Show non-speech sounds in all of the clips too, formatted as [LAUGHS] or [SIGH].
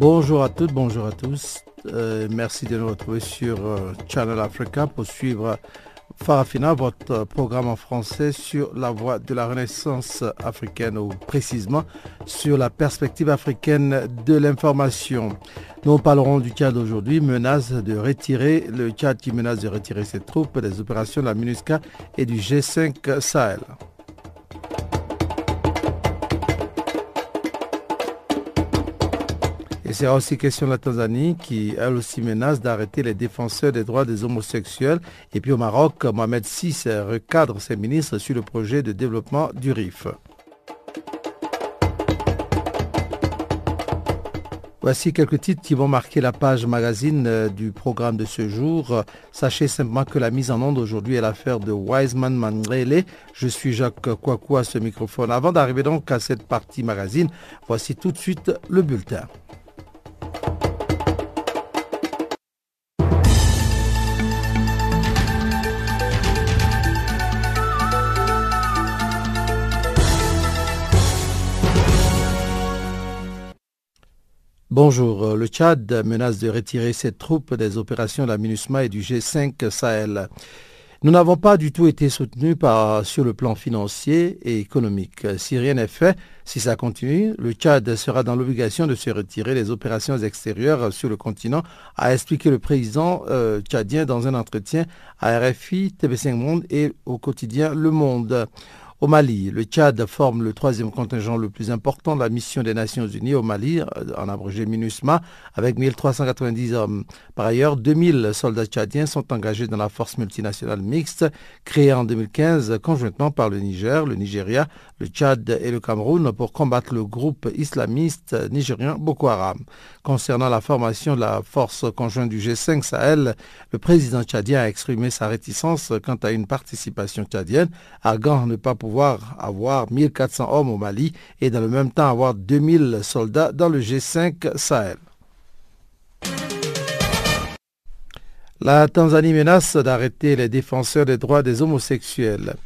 Bonjour à toutes, bonjour à tous. Euh, merci de nous retrouver sur euh, Channel Africa pour suivre Farafina, votre euh, programme en français sur la voie de la renaissance africaine ou précisément sur la perspective africaine de l'information. Nous parlerons du Tchad aujourd'hui, menace de retirer, le Tchad qui menace de retirer ses troupes des opérations de la MINUSCA et du G5 Sahel. C'est aussi question de la Tanzanie qui, elle aussi, menace d'arrêter les défenseurs des droits des homosexuels. Et puis au Maroc, Mohamed VI recadre ses ministres sur le projet de développement du RIF. Voici quelques titres qui vont marquer la page magazine euh, du programme de ce jour. Sachez simplement que la mise en onde aujourd'hui est l'affaire de Wiseman Mandrele. Je suis Jacques Kouakou à ce microphone. Avant d'arriver donc à cette partie magazine, voici tout de suite le bulletin. Bonjour. Euh, Le Tchad menace de retirer ses troupes des opérations de la MINUSMA et du G5 Sahel. Nous n'avons pas du tout été soutenus sur le plan financier et économique. Si rien n'est fait, si ça continue, le Tchad sera dans l'obligation de se retirer des opérations extérieures sur le continent, a expliqué le président euh, tchadien dans un entretien à RFI, TV5 Monde et au quotidien Le Monde. Au Mali, le Tchad forme le troisième contingent le plus important de la mission des Nations Unies au Mali, en abrégé MINUSMA, avec 1390 hommes. Par ailleurs, 2000 soldats tchadiens sont engagés dans la force multinationale mixte, créée en 2015 conjointement par le Niger, le Nigeria, le Tchad et le Cameroun pour combattre le groupe islamiste nigérien Boko Haram. Concernant la formation de la force conjointe du G5 Sahel, le président tchadien a exprimé sa réticence quant à une participation tchadienne, arguant ne pas pouvoir avoir 1400 hommes au Mali et dans le même temps avoir 2000 soldats dans le G5 Sahel. La Tanzanie menace d'arrêter les défenseurs des droits des homosexuels.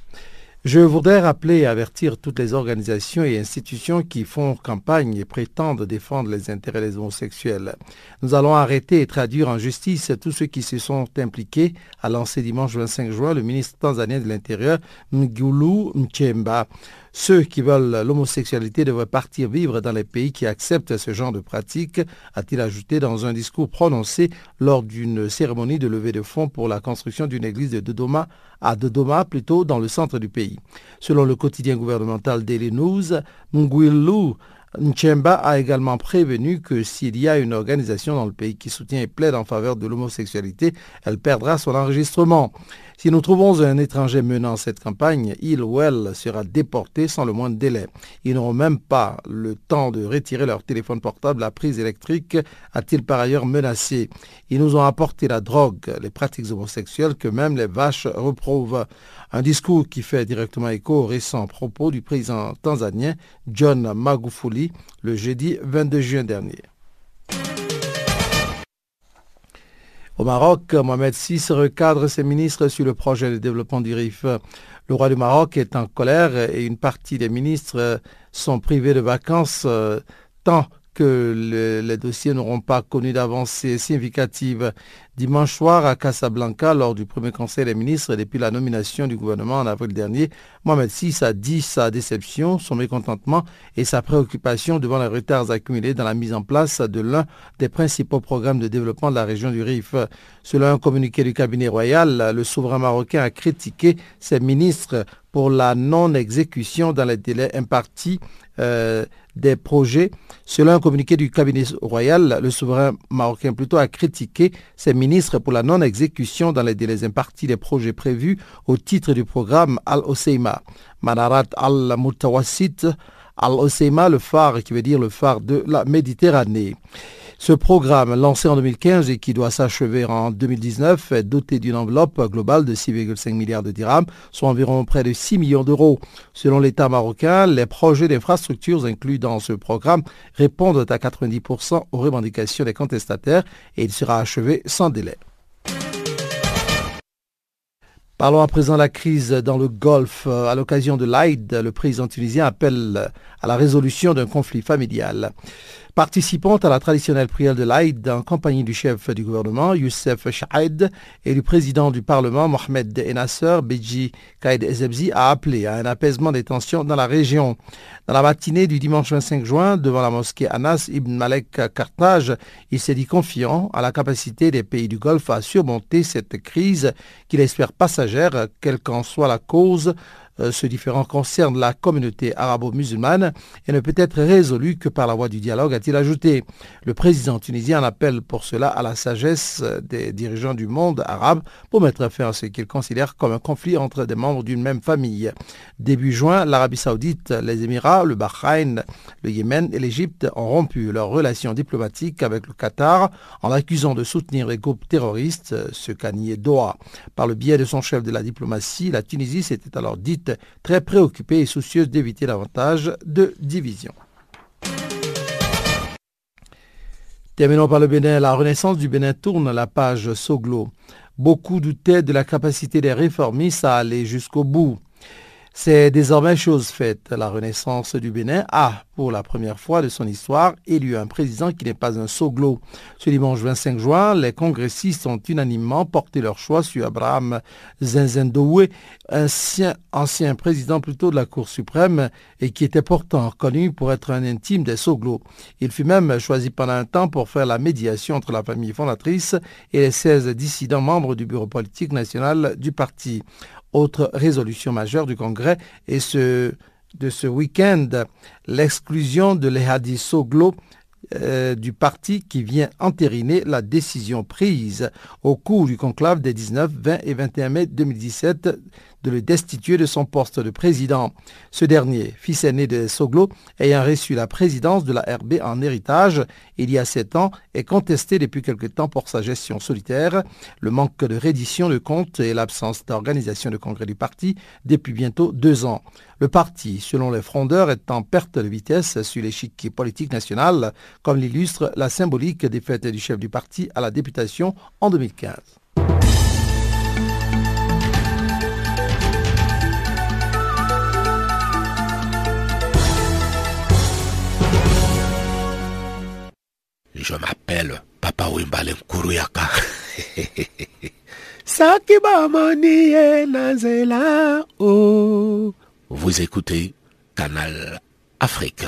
Je voudrais rappeler et avertir toutes les organisations et institutions qui font campagne et prétendent défendre les intérêts des homosexuels. Nous allons arrêter et traduire en justice tous ceux qui se sont impliqués, a lancé dimanche 25 juin le ministre tanzanien de l'Intérieur, Ngulu Mchemba. Ceux qui veulent l'homosexualité devraient partir vivre dans les pays qui acceptent ce genre de pratique, a-t-il ajouté dans un discours prononcé lors d'une cérémonie de levée de fonds pour la construction d'une église de Dodoma, à Dodoma, plutôt dans le centre du pays. Selon le quotidien gouvernemental Daily News, Ngwilu Nchemba a également prévenu que s'il y a une organisation dans le pays qui soutient et plaide en faveur de l'homosexualité, elle perdra son enregistrement. Si nous trouvons un étranger menant cette campagne, il ou elle sera déporté sans le moindre délai. Ils n'auront même pas le temps de retirer leur téléphone portable à prise électrique, a-t-il par ailleurs menacé. Ils nous ont apporté la drogue, les pratiques homosexuelles que même les vaches reprouvent. Un discours qui fait directement écho aux récents propos du président tanzanien John Magufuli le jeudi 22 juin dernier. Au Maroc, Mohamed VI recadre ses ministres sur le projet de développement du RIF. Le roi du Maroc est en colère et une partie des ministres sont privés de vacances tant que le, les dossiers n'auront pas connu d'avancée significative. Dimanche soir à Casablanca, lors du premier conseil des ministres depuis la nomination du gouvernement en avril dernier, Mohamed VI a dit sa déception, son mécontentement et sa préoccupation devant les retards accumulés dans la mise en place de l'un des principaux programmes de développement de la région du Rif. Selon un communiqué du cabinet royal, le souverain marocain a critiqué ses ministres pour la non-exécution dans les délais impartis euh, des projets. Selon un communiqué du cabinet royal, le souverain marocain plutôt a critiqué ses ministres pour la non-exécution dans les délais impartis des projets prévus au titre du programme Al-Oseima. Manarat al-Mutawassit, Al-Oseima, le phare qui veut dire le phare de la Méditerranée. Ce programme, lancé en 2015 et qui doit s'achever en 2019, est doté d'une enveloppe globale de 6,5 milliards de dirhams, soit environ près de 6 millions d'euros. Selon l'État marocain, les projets d'infrastructures inclus dans ce programme répondent à 90% aux revendications des contestataires et il sera achevé sans délai. Parlons à présent de la crise dans le Golfe. À l'occasion de l'Aïd, le président tunisien appelle à la résolution d'un conflit familial. Participant à la traditionnelle prière de l'Aïd en compagnie du chef du gouvernement, Youssef Shahed, et du président du Parlement, Mohamed Enasser, Beji Kaid Ezebzi, a appelé à un apaisement des tensions dans la région. Dans la matinée du dimanche 25 juin, devant la mosquée Anas ibn Malek Carthage, il s'est dit confiant à la capacité des pays du Golfe à surmonter cette crise qu'il espère passagère, quelle qu'en soit la cause, ce différend concerne la communauté arabo-musulmane et ne peut être résolu que par la voie du dialogue, a-t-il ajouté. Le président tunisien en appelle pour cela à la sagesse des dirigeants du monde arabe pour mettre fin à ce qu'il considère comme un conflit entre des membres d'une même famille. Début juin, l'Arabie saoudite, les Émirats, le Bahreïn, le Yémen et l'Égypte ont rompu leurs relations diplomatiques avec le Qatar en l'accusant de soutenir les groupes terroristes, ce qu'a nié Doha. Par le biais de son chef de la diplomatie, la Tunisie s'était alors dite très préoccupée et soucieuse d'éviter davantage de division. Terminons par le Bénin. La renaissance du Bénin tourne la page Soglo. Beaucoup doutaient de la capacité des réformistes à aller jusqu'au bout. C'est désormais chose faite. La Renaissance du Bénin a, pour la première fois de son histoire, élu un président qui n'est pas un soglo. Ce dimanche 25 juin, les congressistes ont unanimement porté leur choix sur Abraham Zenzendowe, ancien, ancien président plutôt de la Cour suprême et qui était pourtant connu pour être un intime des soglos. Il fut même choisi pendant un temps pour faire la médiation entre la famille fondatrice et les 16 dissidents membres du bureau politique national du parti. Autre résolution majeure du Congrès est ce, de ce week-end, l'exclusion de l'Ehadi Soglo euh, du parti qui vient entériner la décision prise au cours du conclave des 19, 20 et 21 mai 2017 de le destituer de son poste de président. Ce dernier, fils aîné de Soglo, ayant reçu la présidence de la RB en héritage il y a sept ans, est contesté depuis quelque temps pour sa gestion solitaire, le manque de reddition de comptes et l'absence d'organisation de congrès du parti depuis bientôt deux ans. Le parti, selon les frondeurs, est en perte de vitesse sur l'échiquier politique national, comme l'illustre la symbolique défaite du chef du parti à la députation en 2015. Je m'appelle Papa Wimbalen Kuruyaka. [LAUGHS] Oh. Vous écoutez Canal Afrique.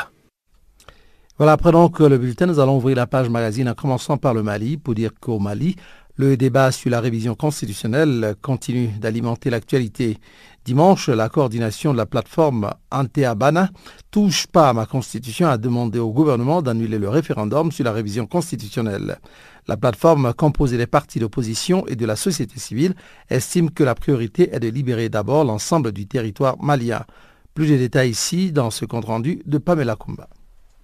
Voilà, après donc le bulletin, nous allons ouvrir la page magazine en commençant par le Mali pour dire qu'au Mali, le débat sur la révision constitutionnelle continue d'alimenter l'actualité. Dimanche, la coordination de la plateforme Anteabana touche pas à ma constitution a demandé au gouvernement d'annuler le référendum sur la révision constitutionnelle. La plateforme composée des partis d'opposition et de la société civile estime que la priorité est de libérer d'abord l'ensemble du territoire malien. Plus de détails ici dans ce compte-rendu de Pamela Kumba.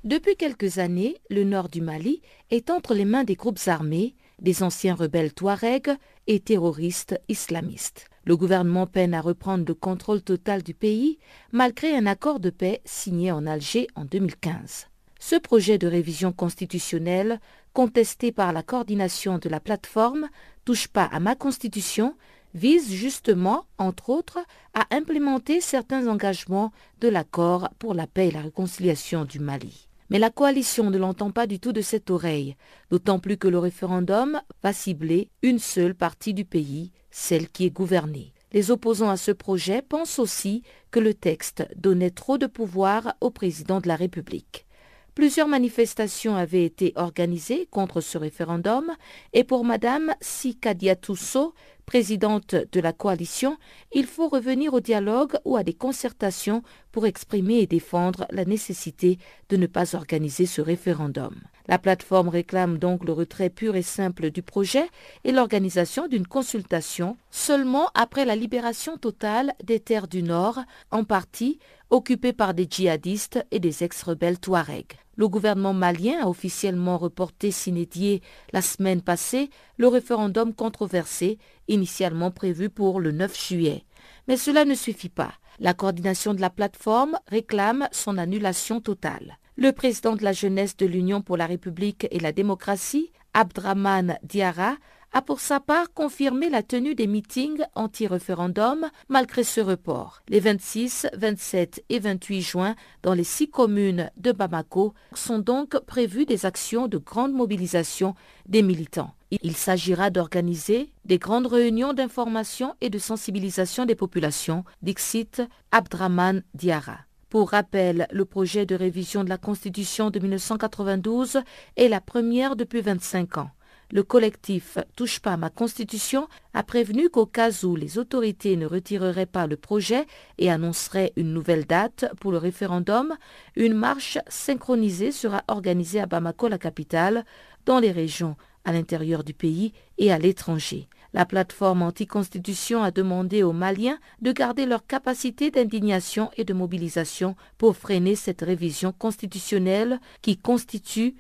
Depuis quelques années, le nord du Mali est entre les mains des groupes armés, des anciens rebelles touaregs et terroristes islamistes. Le gouvernement peine à reprendre le contrôle total du pays malgré un accord de paix signé en Alger en 2015. Ce projet de révision constitutionnelle, contesté par la coordination de la plateforme Touche pas à ma constitution, vise justement, entre autres, à implémenter certains engagements de l'accord pour la paix et la réconciliation du Mali. Mais la coalition ne l'entend pas du tout de cette oreille, d'autant plus que le référendum va cibler une seule partie du pays, celle qui est gouvernée. Les opposants à ce projet pensent aussi que le texte donnait trop de pouvoir au président de la République. Plusieurs manifestations avaient été organisées contre ce référendum et pour Madame Sikadia Tousso, présidente de la coalition, il faut revenir au dialogue ou à des concertations pour exprimer et défendre la nécessité de ne pas organiser ce référendum. La plateforme réclame donc le retrait pur et simple du projet et l'organisation d'une consultation seulement après la libération totale des terres du Nord, en partie occupées par des djihadistes et des ex-rebelles touaregs. Le gouvernement malien a officiellement reporté s'inédier la semaine passée le référendum controversé, initialement prévu pour le 9 juillet. Mais cela ne suffit pas. La coordination de la plateforme réclame son annulation totale. Le président de la jeunesse de l'Union pour la République et la démocratie, Abdraman Diara, a pour sa part confirmé la tenue des meetings anti-référendum malgré ce report. Les 26, 27 et 28 juin, dans les six communes de Bamako, sont donc prévues des actions de grande mobilisation des militants. Il s'agira d'organiser des grandes réunions d'information et de sensibilisation des populations, dixit Abdraman Diara. Pour rappel, le projet de révision de la Constitution de 1992 est la première depuis 25 ans. Le collectif Touche pas ma constitution a prévenu qu'au cas où les autorités ne retireraient pas le projet et annonceraient une nouvelle date pour le référendum, une marche synchronisée sera organisée à Bamako, la capitale, dans les régions à l'intérieur du pays et à l'étranger. La plateforme anticonstitution a demandé aux Maliens de garder leur capacité d'indignation et de mobilisation pour freiner cette révision constitutionnelle qui constitue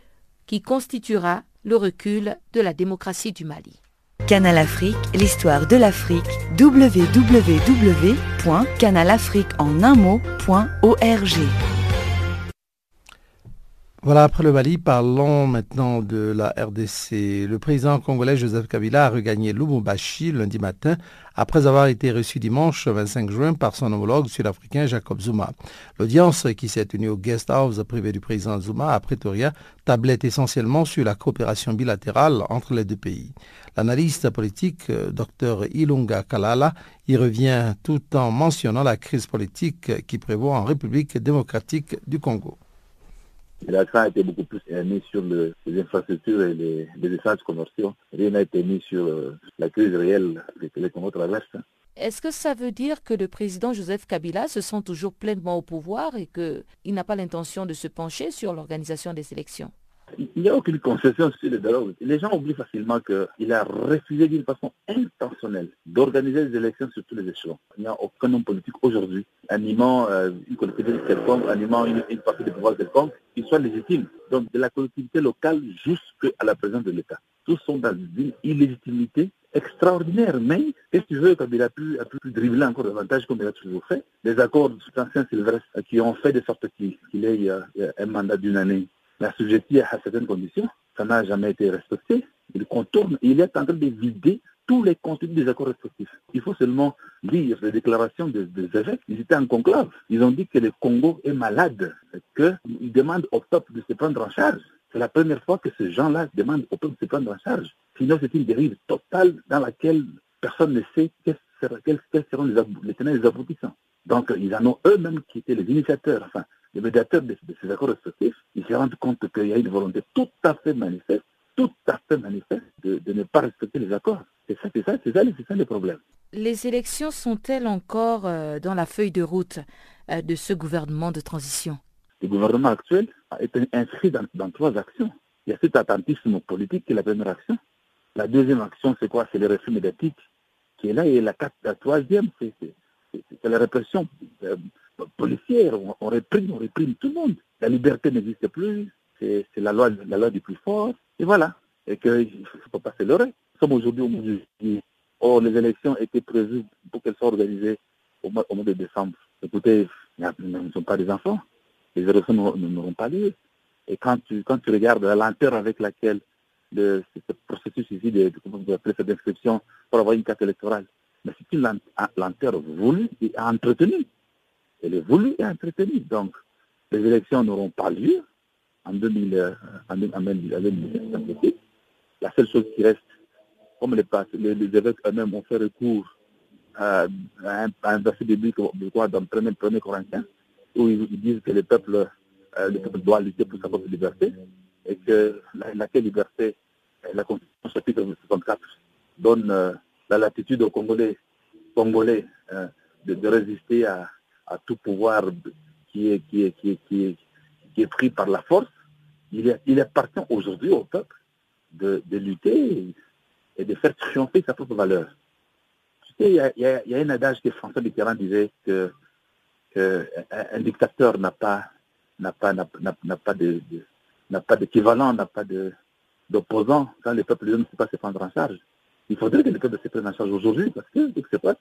qui constituera le recul de la démocratie du Mali. Canal Afrique, l'histoire de l'Afrique, www.canalafriqueenunmot.org. Voilà, après le Mali, parlons maintenant de la RDC. Le président congolais Joseph Kabila a regagné Lubumbashi lundi matin après avoir été reçu dimanche 25 juin par son homologue sud-africain Jacob Zuma. L'audience qui s'est tenue au guest house privé du président Zuma à Pretoria tablait essentiellement sur la coopération bilatérale entre les deux pays. L'analyste politique euh, Dr Ilunga Kalala y revient tout en mentionnant la crise politique qui prévaut en République démocratique du Congo. L'accent a été beaucoup plus mis sur les infrastructures et les, échanges commerciaux. Rien n'a été mis sur euh, la crise réelle que les Congo. Est-ce que ça veut dire que le président Joseph Kabila se sent toujours pleinement au pouvoir et qu'il n'a pas l'intention de se pencher sur l'organisation des élections? Il n'y a aucune concession sur le dialogue. Les gens oublient facilement qu'il a refusé d'une façon intentionnelle d'organiser des élections sur tous les échelons. Il n'y a aucun homme politique aujourd'hui animant euh, une collectivité quelconque, animant une, partie du pouvoir quelconque, qui soit légitime. Donc de la collectivité locale jusqu'à la présence de l'État. Tous sont dans une illégitimité extraordinaire. Mais qu'est-ce que tu veux, comme il a pu, a pu dribbler encore davantage comme il a toujours fait? Les accords de ancien Sylvestre qui ont fait de sorte qu'il ait euh, un mandat d'une année la subjective à certaines conditions. Ça n'a jamais été respecté. Il contourne, il est en train de vider tous les contenus des accords respectifs. Il faut seulement lire les déclarations des, évêques. Ils étaient en conclave. Ils ont dit que le Congo est malade, qu'ils demandent au peuple de se prendre en charge. C'est la première fois que ces gens-là demandent au peuple de se prendre en charge. Sinon, c'est une dérive totale dans laquelle personne ne sait quels seront les, les tenants les aboutissants. Donc, ils en ont eux-mêmes qui étaient les initiateurs, les médiateurs de, ces accords respectifs, ils se rendent compte qu'il y a une volonté tout à fait manifeste, tout à fait manifeste de, ne pas respecter les accords. C'est ça, c'est ça, c'est ça, ça le problème. Les élections sont-elles encore euh, dans la feuille de route euh, de ce gouvernement de transition? Le gouvernement actuel été inscrit dans, trois actions. Il y a cet attentisme politique qui est la première action. La deuxième action, c'est quoi? C'est le refus médiatique qui est là. Et la, la troisième, c'est la répression euh, policière, on, réprime, on réprime tout le monde. La liberté n'existe plus, c'est la loi, la loi du plus fort, et voilà. Et qu'il ne faut pas se. Nous sommes aujourd'hui au mois de juillet. Or, les élections étaient prévues pour qu'elles soient organisées au mois, de décembre. Écoutez, nous ne sommes pas des enfants. Les élections n'auront pas lieu. Et quand tu, quand tu regardes la lenteur avec laquelle le, ce processus ici de, de, cette inscription pour avoir une carte électorale, mais c'est une lenteur voulue et entretenue elle est voulue et entretenue. Donc, les élections n'auront pas lieu en 2000, en, La seule chose qui reste, comme les, les, évêques eux-mêmes ont fait recours à, un, verset biblique dans le premier, premier Corinthien, où ils, disent que le peuple, euh, le peuple doit lutter pour sa propre liberté, et que laquelle liberté, la Constitution chapitre 64 donne euh, la latitude aux Congolais, euh, de, résister à, à tout pouvoir qui est, qui est, qui est, pris par la force, il, appartient aujourd'hui au peuple de, lutter et de faire triompher sa propre valeur. Tu sais, il y a, y un adage que François Mitterrand disait que, que un, dictateur n'a pas de, n'a pas d'équivalent, n'a pas de, d'opposants quand les peuples ne sait pas se prendre en charge. Il faudrait que les peuples se prennent en charge aujourd'hui parce que ce qui se passe,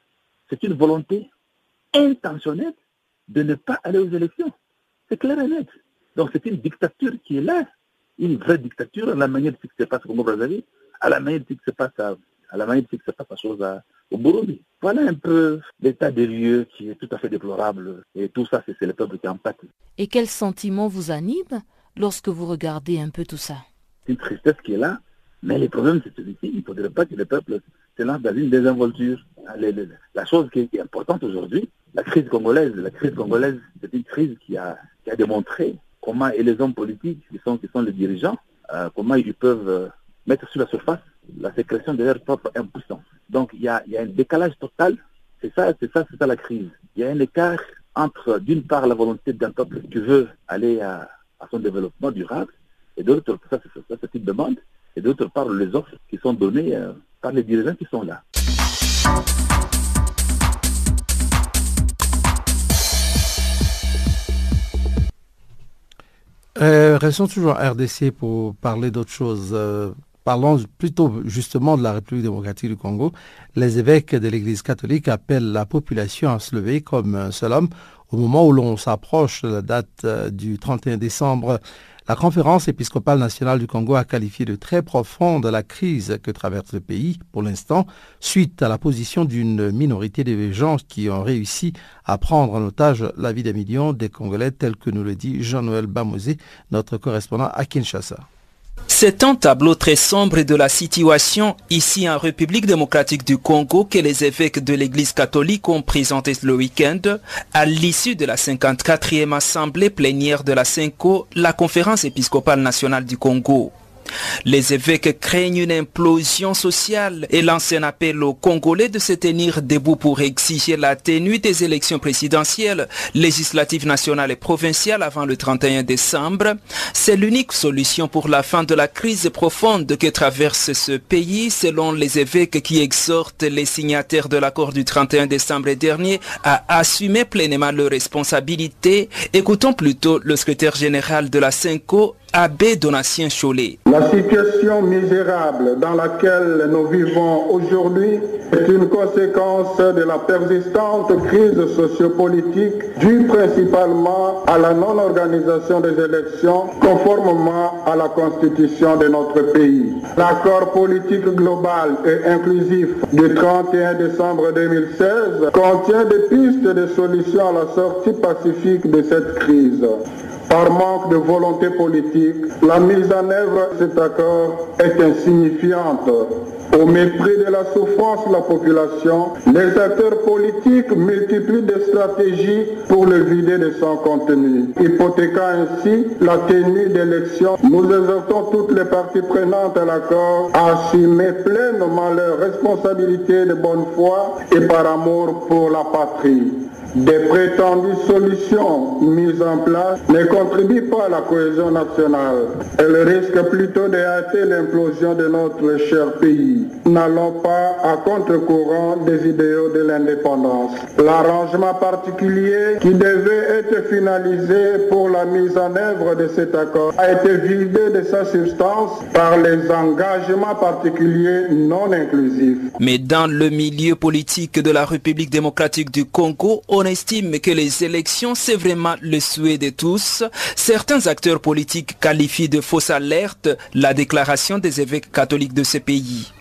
c'est une volonté intentionnelle de ne pas aller aux élections. C'est clair et net. Donc c'est une dictature qui est là, une vraie dictature à la manière de ce qui se passe au Congo-Brazzaville, à la manière de ce qui se passe à, à la manière de ce qui se passe à chose à, au Burundi. Voilà un peu l'état des lieux qui est tout à fait déplorable. Et tout ça, c'est le peuple qui en pâtit. Et quel sentiment vous anime lorsque vous regardez un peu tout ça? C'est une tristesse qui est là, mais le problème, c'est celui-ci. Il ne faudrait pas que le peuple dans une désinvolture. La chose qui est importante aujourd'hui, la crise congolaise, la crise congolaise, c'est une crise qui a, qui a démontré comment et les hommes politiques qui sont, qui sont les dirigeants, euh, comment ils peuvent euh, mettre sur la surface la sécrétion de leur propre impuissance. Donc il y a, un décalage total. C'est ça, c'est ça, c'est ça la crise. Il y a un écart entre, d'une part, la volonté d'un peuple qui veut aller à, à son développement durable, et d'autre ça, c'est une demande, et d'autre part, les offres qui sont données euh, par les dirigeants qui sont là. Euh, restons toujours à RDC pour parler d'autre chose. Euh, parlons plutôt justement de la République démocratique du Congo. Les évêques de l'Église catholique appellent la population à se lever comme un seul homme au moment où l'on s'approche de la date du 31 décembre. La conférence épiscopale nationale du Congo a qualifié de très profonde la crise que traverse le pays pour l'instant, suite à la position d'une minorité de gens qui ont réussi à prendre en otage la vie des millions des Congolais, tel que nous le dit Jean-Noël Bamosé, notre correspondant à Kinshasa. C'est un tableau très sombre de la situation ici en République démocratique du Congo que les évêques de l'Église catholique ont présenté le week-end à l'issue de la 54e assemblée plénière de la CENCO, la conférence épiscopale nationale du Congo. Les évêques craignent une implosion sociale et lancent un appel aux Congolais de se tenir debout pour exiger la tenue des élections présidentielles, législatives nationales et provinciales avant le 31 décembre. C'est l'unique solution pour la fin de la crise profonde que traverse ce pays, selon les évêques qui exhortent les signataires de l'accord du 31 décembre dernier à assumer pleinement leurs responsabilités. Écoutons plutôt le secrétaire général de la CENCO, Abbé Donatien Cholet. La situation misérable dans laquelle nous vivons aujourd'hui est une conséquence de la persistante crise sociopolitique due principalement à la non-organisation des élections conformément à la constitution de notre pays. L'accord politique global et inclusif du 31 décembre 2016 contient des pistes de solutions à la sortie pacifique de cette crise. Par manque de volonté politique, la mise en œuvre de cet accord est insignifiante. Au mépris de la souffrance de la population, les acteurs politiques multiplient des stratégies pour le vider de son contenu, hypothéquant ainsi la tenue d'élections. Nous exhortons toutes les parties prenantes à l'accord à assumer pleinement leurs responsabilités de bonne foi et par amour pour la patrie. Des prétendues solutions mises en place ne contribuent pas à la cohésion nationale. Elles risquent plutôt de hâter l'implosion de notre cher pays. N'allons pas à contre-courant des idéaux de l'indépendance. L'arrangement particulier qui devait être finalisé pour la mise en œuvre de cet accord a été vidé de sa substance par les engagements particuliers non inclusifs. Mais dans le milieu politique de la République démocratique du Congo, on estime que les élections, c'est vraiment le souhait de tous. Certains acteurs politiques qualifient de fausse alerte la déclaration des évêques catholiques de ce pays.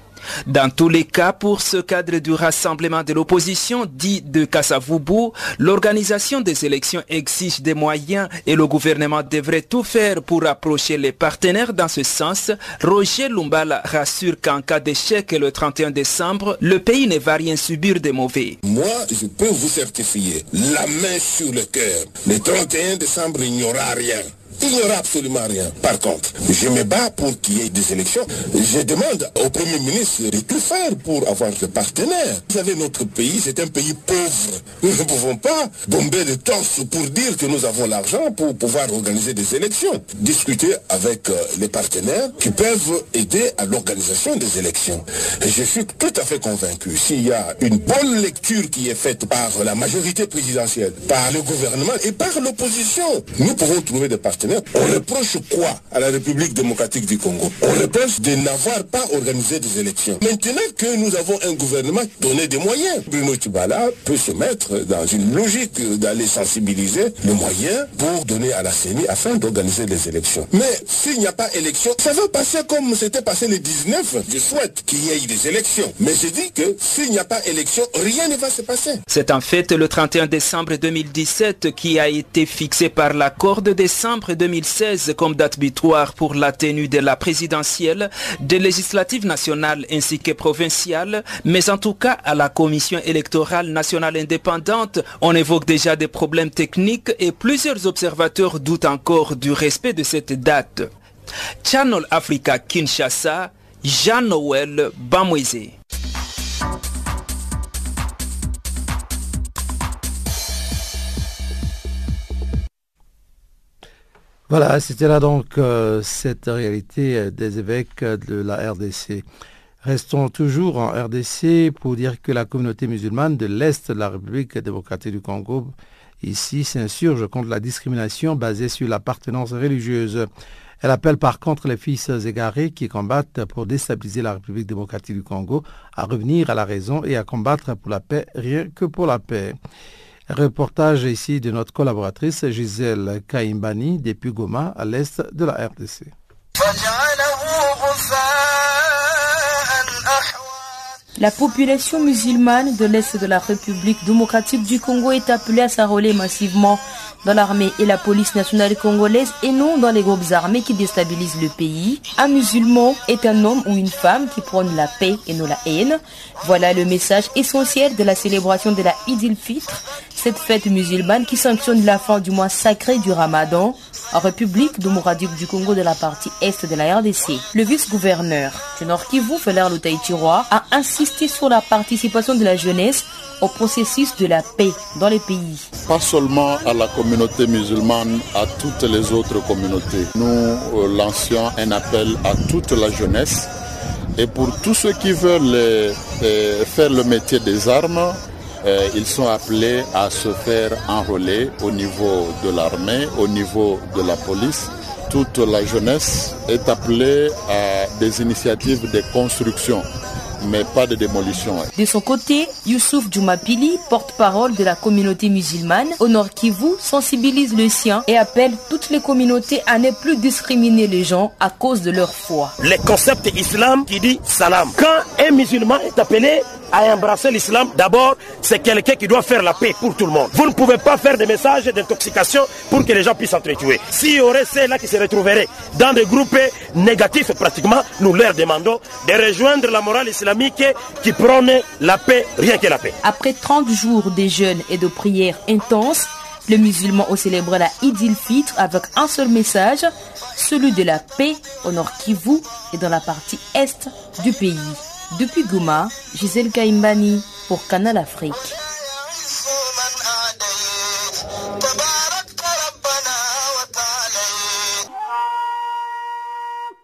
Dans tous les cas, pour ce cadre du rassemblement de l'opposition dit de Kassavubu, l'organisation des élections exige des moyens et le gouvernement devrait tout faire pour approcher les partenaires dans ce sens. Roger Lumbala rassure qu'en cas d'échec le 31 décembre, le pays ne va rien subir de mauvais. Moi, je peux vous certifier, la main sur le cœur, le 31 décembre, il n'y aura rien. Il n'y aura absolument rien. Par contre, je me bats pour qu'il y ait des élections. Je demande au Premier ministre de tout faire pour avoir des partenaires. Vous savez, notre pays, c'est un pays pauvre. Nous ne pouvons pas bomber de torse pour dire que nous avons l'argent pour pouvoir organiser des élections. Discuter avec euh, les partenaires qui peuvent aider à l'organisation des élections. Je suis tout à fait convaincu, s'il y a une bonne lecture qui est faite par la majorité présidentielle, par le gouvernement et par l'opposition, nous pouvons trouver des partenaires. On reproche quoi à la République démocratique du Congo? On reproche de n'avoir pas organisé des élections. Maintenant que nous avons un gouvernement donné des moyens, Bruno Tibala peut se mettre dans une logique d'aller sensibiliser les moyens pour donner à la CENI afin d'organiser les élections. Mais s'il n'y a pas élection, ça va passer comme c'était passé le 19. Je souhaite qu'il y ait des élections. Mais je dis que s'il n'y a pas élection, rien ne va se passer. C'est en fait le 31 décembre 2017 qui a été fixé par l'accord de décembre 2016 comme date butoir pour la tenue de la présidentielle, des législatives nationales ainsi que provinciales, mais en tout cas à la Commission électorale nationale indépendante, on évoque déjà des problèmes techniques et plusieurs observateurs doutent encore du respect de cette date. Channel Africa Kinshasa, Jean-Noël Bamweze. Voilà, c'était là donc euh, cette réalité euh, des évêques de la RDC. Restons toujours en RDC pour dire que la communauté musulmane de l'Est de la République démocratique du Congo ici s'insurge contre la discrimination basée sur l'appartenance religieuse. Elle appelle par contre les fils égarés qui combattent pour déstabiliser la République démocratique du Congo à revenir à la raison et à combattre pour la paix, rien que pour la paix. Reportage ici de notre collaboratrice Gisèle Kaimbani depuis Goma à l'est de la RDC. La population musulmane de l'Est de la République démocratique du Congo est appelée à s'enrôler massivement dans l'armée et la police nationale congolaise et non dans les groupes armés qui déstabilisent le pays. Un musulman est un homme ou une femme qui prône la paix et non la haine. Voilà le message essentiel de la célébration de la Eid el-Fitr, cette fête musulmane qui sanctionne la fin du mois sacré du Ramadan en République démocratique du Congo de la partie est de la RDC. Le vice-gouverneur du Nord Kivu, a insisté sur la participation de la jeunesse au processus de la paix dans les pays. Pas seulement à la communauté musulmane, à toutes les autres communautés. Nous euh, lancions un appel à toute la jeunesse et pour tous ceux qui veulent euh, euh, faire le métier des armes, ils sont appelés à se faire enrôler au niveau de l'armée, au niveau de la police. Toute la jeunesse est appelée à des initiatives de construction mais pas de démolition. De son côté, Youssouf Djoumapili, porte-parole de la communauté musulmane au Nord Kivu, sensibilise le sien et appelle toutes les communautés à ne plus discriminer les gens à cause de leur foi. Le concept islam qui dit salam. Quand un musulman est appelé à embrasser l'islam, d'abord, c'est quelqu'un qui doit faire la paix pour tout le monde. Vous ne pouvez pas faire des messages d'intoxication pour que les gens puissent s'entretuer. S'il y aurait ceux-là qui se retrouveraient dans des groupes négatifs, pratiquement, nous leur demandons de rejoindre la morale islamique qui prône la paix, rien que la paix. Après 30 jours de jeûne et de prières intenses, les musulmans ont célébré la Eid il-Fitr avec un seul message, celui de la paix au nord Kivu et dans la partie est du pays. Depuis Goma, Gisèle Kaimbani pour Canal Afrique.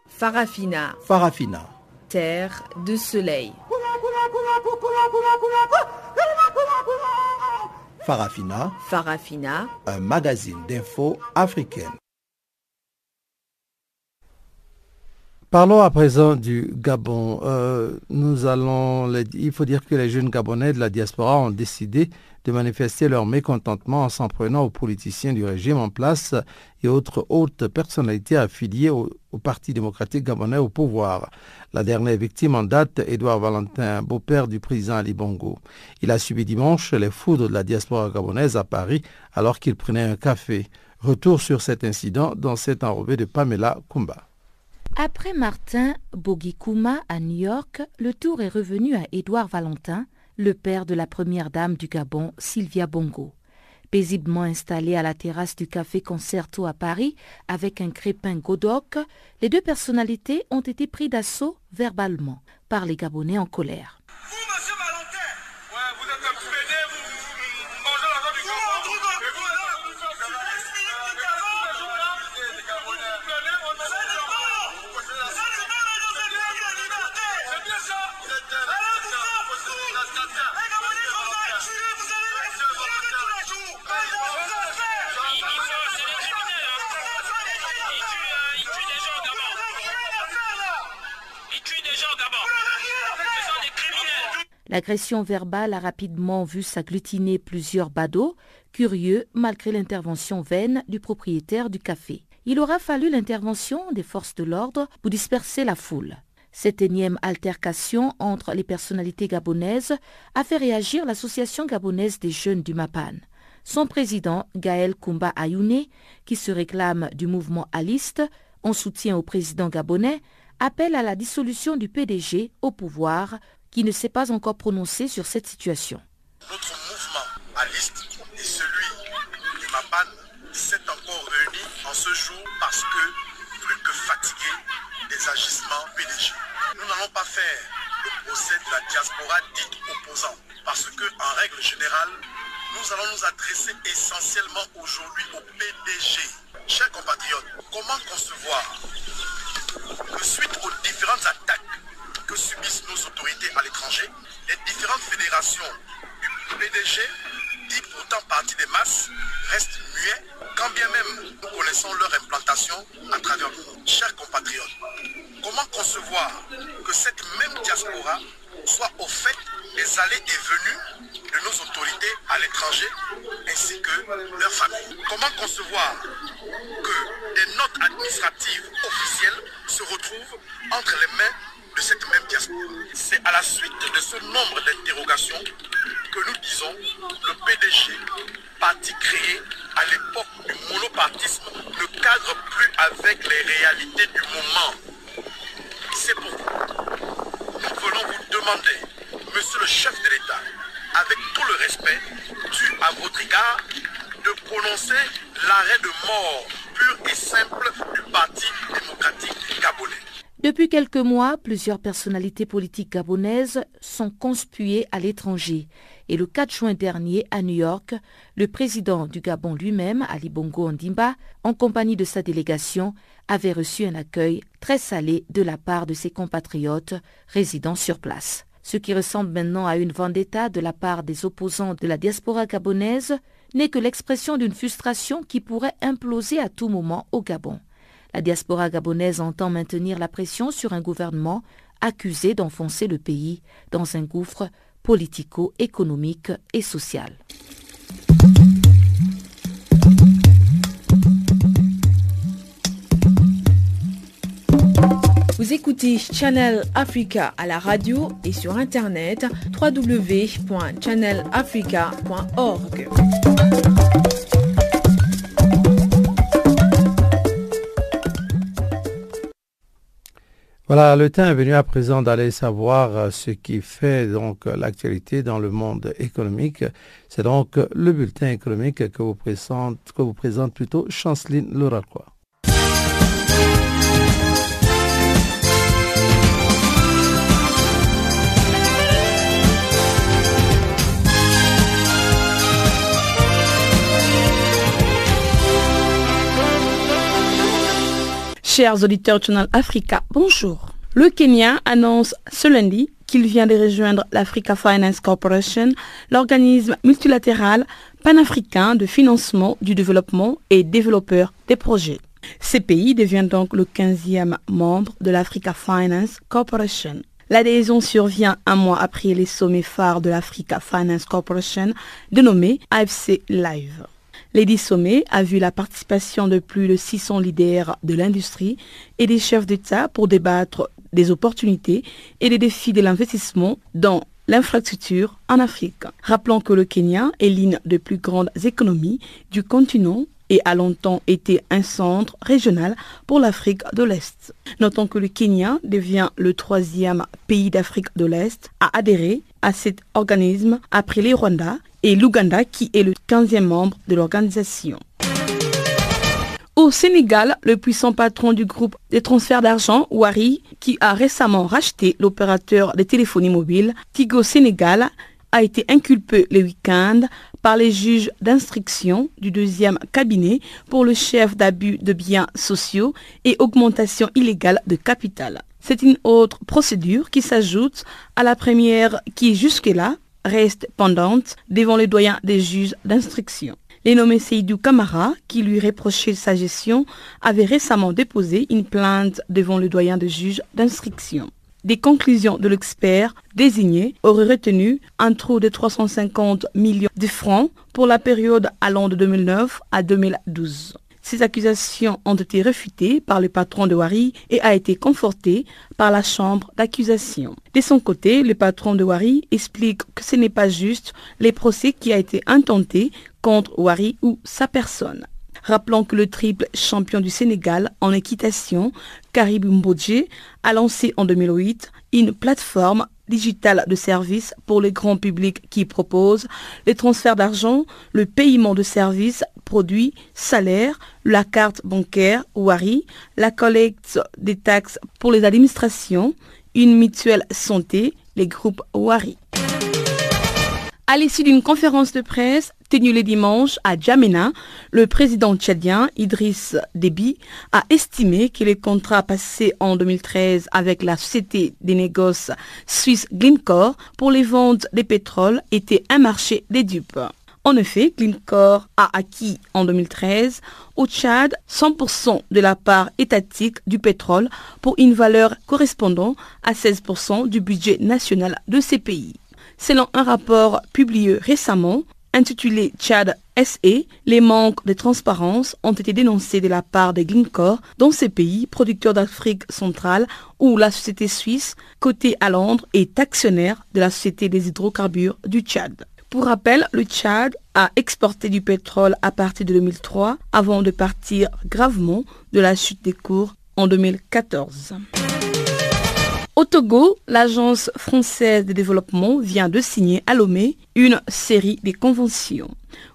Farafina. Farafina. Terre de soleil. Farafina. Farafina. Un magazine d'infos africaine. Parlons à présent du Gabon. Euh, il faut dire que les jeunes Gabonais de la diaspora ont décidé de manifester leur mécontentement en s'en prenant aux politiciens du régime en place et autres hautes personnalités affiliées au, Parti démocratique gabonais au pouvoir. La dernière victime en date, Édouard Valentin, beau-père du président Ali Bongo. Il a subi dimanche les foudres de la diaspora gabonaise à Paris alors qu'il prenait un café. Retour sur cet incident dans cet enrobé de Pamela Kumba. Après Martin Bogikuma à New York, le tour est revenu à Édouard Valentin, le père de la première dame du Gabon, Sylvia Bongo. Paisiblement installés à la terrasse du café Concerto à Paris avec un crépin Godoc, les deux personnalités ont été pris d'assaut verbalement par les Gabonais en colère. L'agression verbale a rapidement vu s'agglutiner plusieurs badauds, curieux malgré l'intervention vaine du propriétaire du café. Il aura fallu l'intervention des forces de l'ordre pour disperser la foule. Cette énième altercation entre les personnalités gabonaises a fait réagir l'association gabonaise des jeunes du MAPAN. Son président, Gaël Kumba Ayouné, qui se réclame du mouvement aliste en soutien au président gabonais, appelle à la dissolution du PDG au pouvoir qui ne s'est pas encore prononcé sur cette situation. Notre mouvement à liste et celui du MAPAN s'est encore réuni en ce jour parce que, plus que fatigué des agissements PDG, nous n'allons pas faire le procès de la diaspora dite opposante parce que, en règle générale, nous allons nous adresser essentiellement aujourd'hui au PDG. Chers compatriotes, comment concevoir que suite aux différentes attaques que subissent nos autorités à l'étranger, les différentes fédérations du PDG, dit pourtant partie des masses, restent muets, quand bien même nous connaissons leur implantation à travers monde. Chers compatriotes, comment concevoir que cette même diaspora soit au fait des allées et venues de nos autorités à l'étranger ainsi que leurs familles? Comment concevoir que des notes administratives officielles se retrouvent entre les mains de cette même diaspora. C'est à la suite de ce nombre d'interrogations que nous disons le PDG, parti créé à l'époque du monopartisme, ne cadre plus avec les réalités du moment. C'est pourquoi nous voulons vous demander, monsieur le chef de l'État, avec tout le respect dû à votre égard, de prononcer l'arrêt de mort pur et simple du Parti démocratique gabonais. Depuis quelques mois, plusieurs personnalités politiques gabonaises sont conspuées à l'étranger. Et le 4 juin dernier, à New York, le président du Gabon lui-même, Ali Bongo Ondimba, en compagnie de sa délégation, avait reçu un accueil très salé de la part de ses compatriotes résidant sur place. Ce qui ressemble maintenant à une vendetta de la part des opposants de la diaspora gabonaise n'est que l'expression d'une frustration qui pourrait imploser à tout moment au Gabon. La diaspora gabonaise entend maintenir la pression sur un gouvernement accusé d'enfoncer le pays dans un gouffre politico-économique et social. Vous écoutez Channel Africa à la radio et sur internet www.channelafrica.org. Voilà, le temps est venu à présent d'aller savoir euh, ce qui fait donc l'actualité dans le monde économique. C'est donc le bulletin économique que vous présente, que vous présente plutôt Chanceline Loracroix. Chers auditeurs du Channel Africa, bonjour. Le Kenya annonce ce lundi qu'il vient de rejoindre l'Africa Finance Corporation, l'organisme multilatéral panafricain de financement du développement et développeur des projets. Ce pays devient donc le 15e membre de l'Africa Finance Corporation. L'adhésion survient un mois après les sommets phares de l'Africa Finance Corporation, dénommé AFC Live. L'édit sommet a vu la participation de plus de 600 leaders de l'industrie et des chefs d'État pour débattre des opportunités et des défis de l'investissement dans l'infrastructure en Afrique. Rappelons que le Kenya est l'une des plus grandes économies du continent et a longtemps été un centre régional pour l'Afrique de l'Est. Notons que le Kenya devient le troisième pays d'Afrique de l'Est à adhérer à cet organisme après les Rwanda et l'Ouganda qui est le 15e membre de l'organisation. Au Sénégal, le puissant patron du groupe des transferts d'argent, Wari, qui a récemment racheté l'opérateur de téléphonie mobile Tigo Sénégal, a été inculpé le week-end par les juges d'instruction du deuxième cabinet pour le chef d'abus de biens sociaux et augmentation illégale de capital. C'est une autre procédure qui s'ajoute à la première qui jusque-là reste pendante devant le doyen des juges d'instruction. Les nommé Seydou Kamara, qui lui reprochait sa gestion, avait récemment déposé une plainte devant le doyen des juges d'instruction. Des conclusions de l'expert désigné auraient retenu un trou de 350 millions de francs pour la période allant de 2009 à 2012. Ces accusations ont été réfutées par le patron de Wari et a été confortées par la chambre d'accusation. De son côté, le patron de Wari explique que ce n'est pas juste les procès qui a été intenté contre Wari ou sa personne. Rappelons que le triple champion du Sénégal en équitation, Karib Mbodje, a lancé en 2008 une plateforme digitale de services pour le grand public qui propose les transferts d'argent, le paiement de services, produits, salaires, la carte bancaire Wari, la collecte des taxes pour les administrations, une mutuelle santé, les groupes Wari. À l'issue d'une conférence de presse tenue le dimanche à Djamena, le président tchadien Idriss Déby a estimé que les contrats passés en 2013 avec la société des négoces suisse Glencore pour les ventes des pétroles étaient un marché des dupes. En effet, Glencore a acquis en 2013 au Tchad 100% de la part étatique du pétrole pour une valeur correspondant à 16% du budget national de ces pays. Selon un rapport publié récemment, intitulé Tchad SE, les manques de transparence ont été dénoncés de la part des Glencore dans ces pays producteurs d'Afrique centrale où la société suisse, cotée à Londres, est actionnaire de la société des hydrocarbures du Tchad. Pour rappel, le Tchad a exporté du pétrole à partir de 2003 avant de partir gravement de la chute des cours en 2014. Au Togo, l'Agence française de développement vient de signer à Lomé une série de conventions.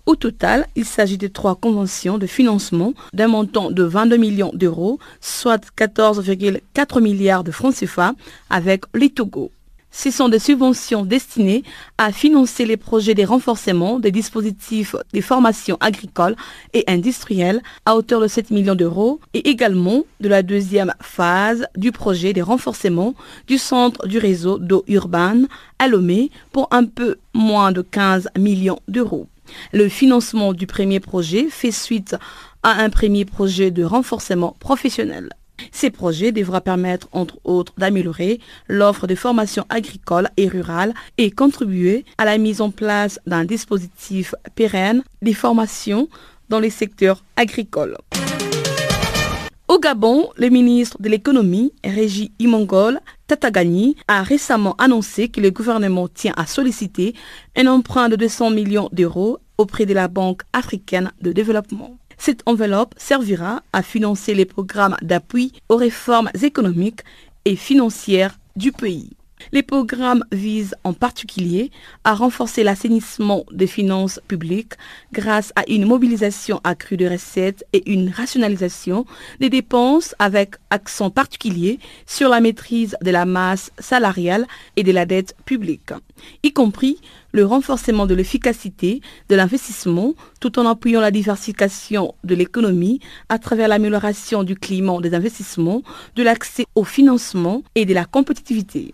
Au total, il s'agit de trois conventions de financement d'un montant de 22 millions d'euros, soit 14,4 milliards de francs CFA avec les Togo. Ce sont des subventions destinées à financer les projets de renforcement des dispositifs de formation agricole et industrielle à hauteur de 7 millions d'euros et également de la deuxième phase du projet de renforcement du centre du réseau d'eau urbaine à pour un peu moins de 15 millions d'euros. Le financement du premier projet fait suite à un premier projet de renforcement professionnel. Ces projets devraient permettre, entre autres, d'améliorer l'offre de formation agricole et rurale et contribuer à la mise en place d'un dispositif pérenne des formations dans les secteurs agricoles. Au Gabon, le ministre de l'économie, Régi Imongol Tatagani, a récemment annoncé que le gouvernement tient à solliciter un emprunt de 200 millions d'euros auprès de la Banque africaine de développement. Cette enveloppe servira à financer les programmes d'appui aux réformes économiques et financières du pays. Les programmes visent en particulier à renforcer l'assainissement des finances publiques grâce à une mobilisation accrue de recettes et une rationalisation des dépenses avec accent particulier sur la maîtrise de la masse salariale et de la dette publique, y compris le renforcement de l'efficacité de l'investissement tout en appuyant la diversification de l'économie à travers l'amélioration du climat des investissements, de l'accès au financement et de la compétitivité.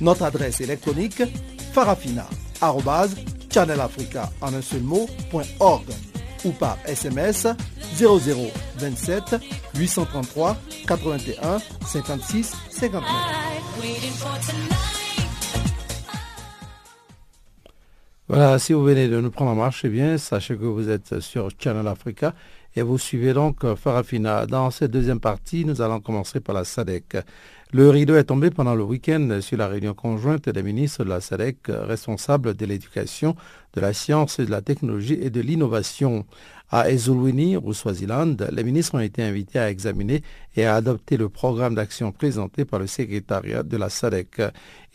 Notre adresse électronique farafina.channelafrica en un seul ou par SMS 0027 833 81 56 59. Voilà, si vous venez de nous prendre en marche, eh bien, sachez que vous êtes sur Channel Africa et vous suivez donc Farafina. Dans cette deuxième partie, nous allons commencer par la SADEC. Le rideau est tombé pendant le week-end sur la réunion conjointe des ministres de la SADEC responsables de l'éducation, de la science, de la technologie et de l'innovation. À Ezulwini, au Swaziland, les ministres ont été invités à examiner et à adopter le programme d'action présenté par le secrétariat de la SADEC.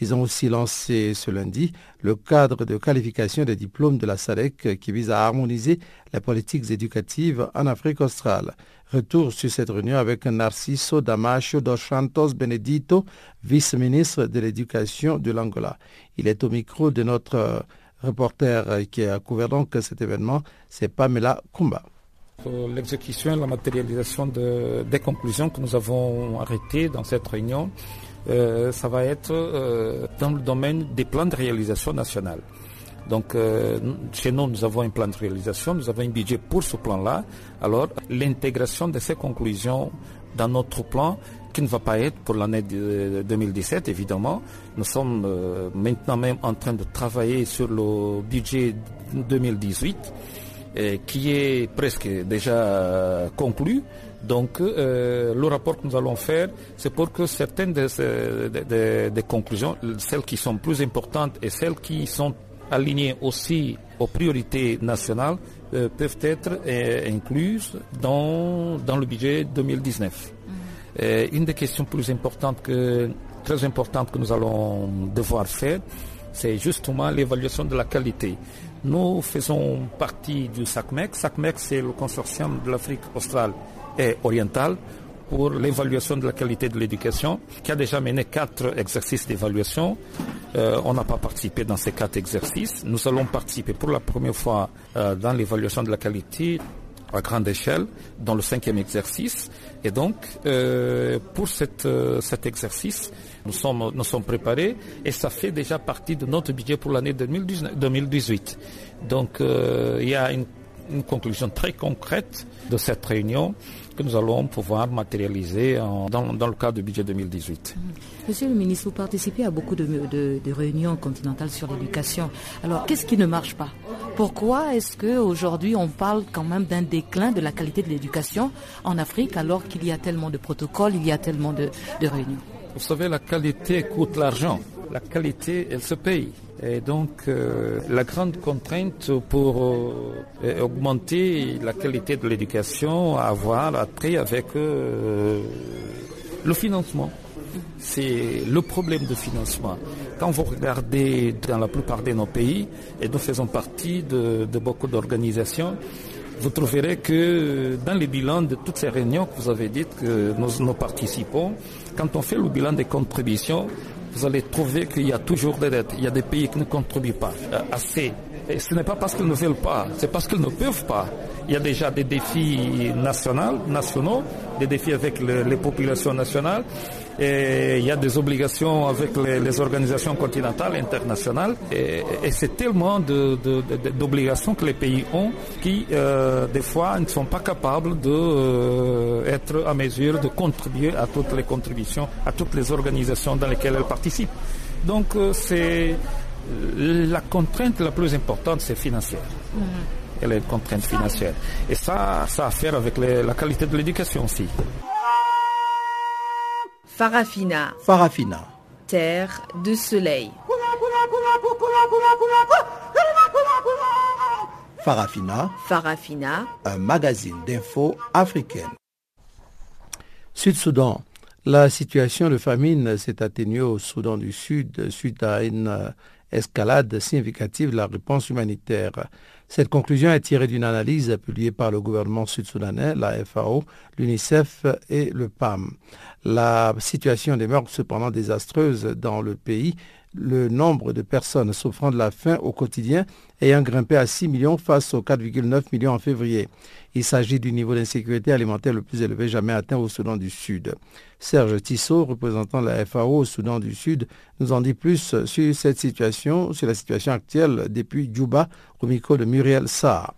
Ils ont aussi lancé ce lundi le cadre de qualification des diplômes de la SADEC qui vise à harmoniser les politiques éducatives en Afrique australe. Retour sur cette réunion avec Narciso Damacho dos Santos Benedito, vice-ministre de l'Éducation de l'Angola. Il est au micro de notre reporter qui a couvert donc cet événement, c'est Pamela Kumba. L'exécution et la matérialisation de, des conclusions que nous avons arrêtées dans cette réunion, euh, ça va être euh, dans le domaine des plans de réalisation nationale. Donc, euh, chez nous, nous avons un plan de réalisation, nous avons un budget pour ce plan-là. Alors, l'intégration de ces conclusions dans notre plan, qui ne va pas être pour l'année 2017, évidemment. Nous sommes euh, maintenant même en train de travailler sur le budget 2018, qui est presque déjà conclu. Donc, le rapport que nous allons faire, c'est pour que certaines des conclusions, celles qui sont plus importantes et celles qui sont alignées aussi aux priorités nationales, peuvent être incluses dans, dans le budget 2019. Une des questions plus importantes que, très importantes que nous allons devoir faire, c'est justement l'évaluation de la qualité. Nous faisons partie du SACMEC. SACMEC, c'est le consortium de l'Afrique australe et orientale pour l'évaluation de la qualité de l'éducation, qui a déjà mené quatre exercices d'évaluation. on n'a pas participé dans ces quatre exercices. Nous allons participer pour la première fois dans l'évaluation de la qualité à grande échelle dans le cinquième exercice. Et donc, pour cette, cet exercice, nous sommes, nous sommes préparés et ça fait déjà partie de notre budget pour l'année 2018. Donc, il y a une conclusion très concrète de cette réunion que nous allons pouvoir matérialiser en, dans, dans, le cadre du budget 2018. Monsieur le ministre, vous participez à beaucoup de, de, de réunions continentales sur l'éducation. Alors, qu'est-ce qui ne marche pas? Pourquoi est-ce qu'aujourd'hui on parle quand même d'un déclin de la qualité de l'éducation en Afrique alors qu'il y a tellement de protocoles, il y a tellement de, de réunions? Vous savez, la qualité coûte l'argent. La qualité, elle se paye. Et donc, euh, la grande contrainte pour euh, augmenter la qualité de l'éducation a à voir après avec euh, le financement. C'est le problème de financement. Quand vous regardez dans la plupart de nos pays, et nous faisons partie de, de beaucoup d'organisations, vous trouverez que dans les bilans de toutes ces réunions que vous avez dites que nous, nous participons, quand on fait le bilan des contributions, vous allez trouver qu'il y a toujours des dettes. Il y a des pays qui ne contribuent pas assez. Et ce n'est pas parce qu'ils ne veulent pas, c'est parce qu'ils ne peuvent pas. Il y a déjà des défis nationaux, nationaux des défis avec le, les populations nationales, et il y a des obligations avec les, les organisations continentales, internationales, et, et c'est tellement d'obligations que les pays ont qui, euh, des fois, ne sont pas capables d'être euh, à mesure de contribuer à toutes les contributions, à toutes les organisations dans lesquelles elles participent. Donc, euh, c'est la contrainte la plus importante, c'est financière. Mm -hmm. Elle est une contrainte financière. Et ça, ça a à faire avec les, la qualité de l'éducation aussi. Farafina. Farafina. Terre de soleil. Farafina. Farafina. Un magazine d'infos africaine. Sud-Soudan. La situation de famine s'est atténuée au Soudan du Sud suite à une escalade significative de la réponse humanitaire. Cette conclusion est tirée d'une analyse publiée par le gouvernement sud-soudanais, la FAO, l'UNICEF et le PAM. La situation demeure cependant désastreuse dans le pays le nombre de personnes souffrant de la faim au quotidien ayant grimpé à 6 millions face aux 4,9 millions en février. Il s'agit du niveau d'insécurité alimentaire le plus élevé jamais atteint au Soudan du Sud. Serge Tissot, représentant la FAO au Soudan du Sud, nous en dit plus sur cette situation, sur la situation actuelle depuis Djouba au micro de Muriel Sarr.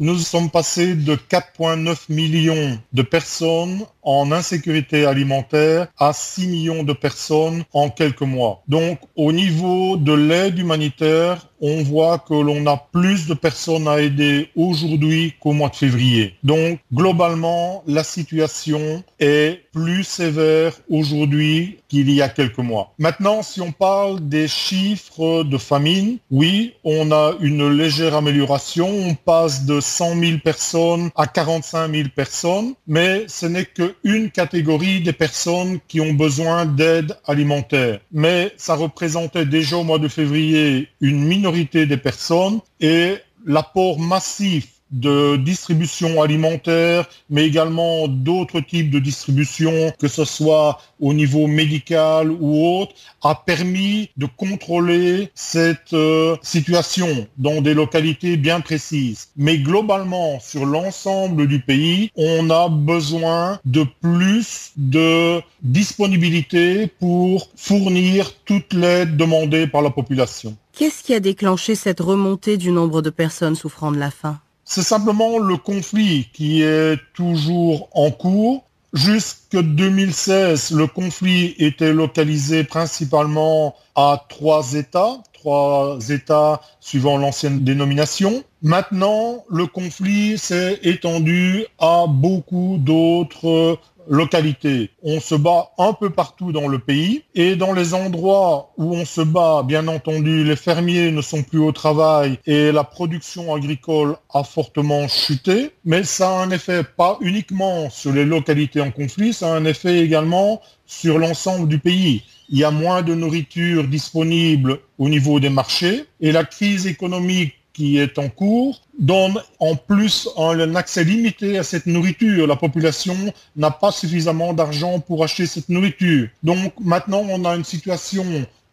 Nous sommes passés de 4,9 millions de personnes en insécurité alimentaire à 6 millions de personnes en quelques mois. Donc au niveau de l'aide humanitaire, on voit que l'on a plus de personnes à aider aujourd'hui qu'au mois de février. Donc, globalement, la situation est plus sévère aujourd'hui qu'il y a quelques mois. Maintenant, si on parle des chiffres de famine, oui, on a une légère amélioration. On passe de 100 000 personnes à 45 000 personnes, mais ce n'est qu'une catégorie des personnes qui ont besoin d'aide alimentaire. Mais ça représentait déjà au mois de février une minorité des personnes et l'apport massif de distribution alimentaire, mais également d'autres types de distribution, que ce soit au niveau médical ou autre, a permis de contrôler cette euh, situation dans des localités bien précises. Mais globalement, sur l'ensemble du pays, on a besoin de plus de disponibilité pour fournir toute l'aide demandée par la population. Qu'est-ce qui a déclenché cette remontée du nombre de personnes souffrant de la faim? C'est simplement le conflit qui est toujours en cours. Jusque 2016, le conflit était localisé principalement à trois États, trois États suivant l'ancienne dénomination. Maintenant, le conflit s'est étendu à beaucoup d'autres localité. On se bat un peu partout dans le pays et dans les endroits où on se bat, bien entendu, les fermiers ne sont plus au travail et la production agricole a fortement chuté. Mais ça a un effet pas uniquement sur les localités en conflit, ça a un effet également sur l'ensemble du pays. Il y a moins de nourriture disponible au niveau des marchés et la crise économique qui est en cours donne en plus un accès limité à cette nourriture. La population n'a pas suffisamment d'argent pour acheter cette nourriture. Donc maintenant, on a une situation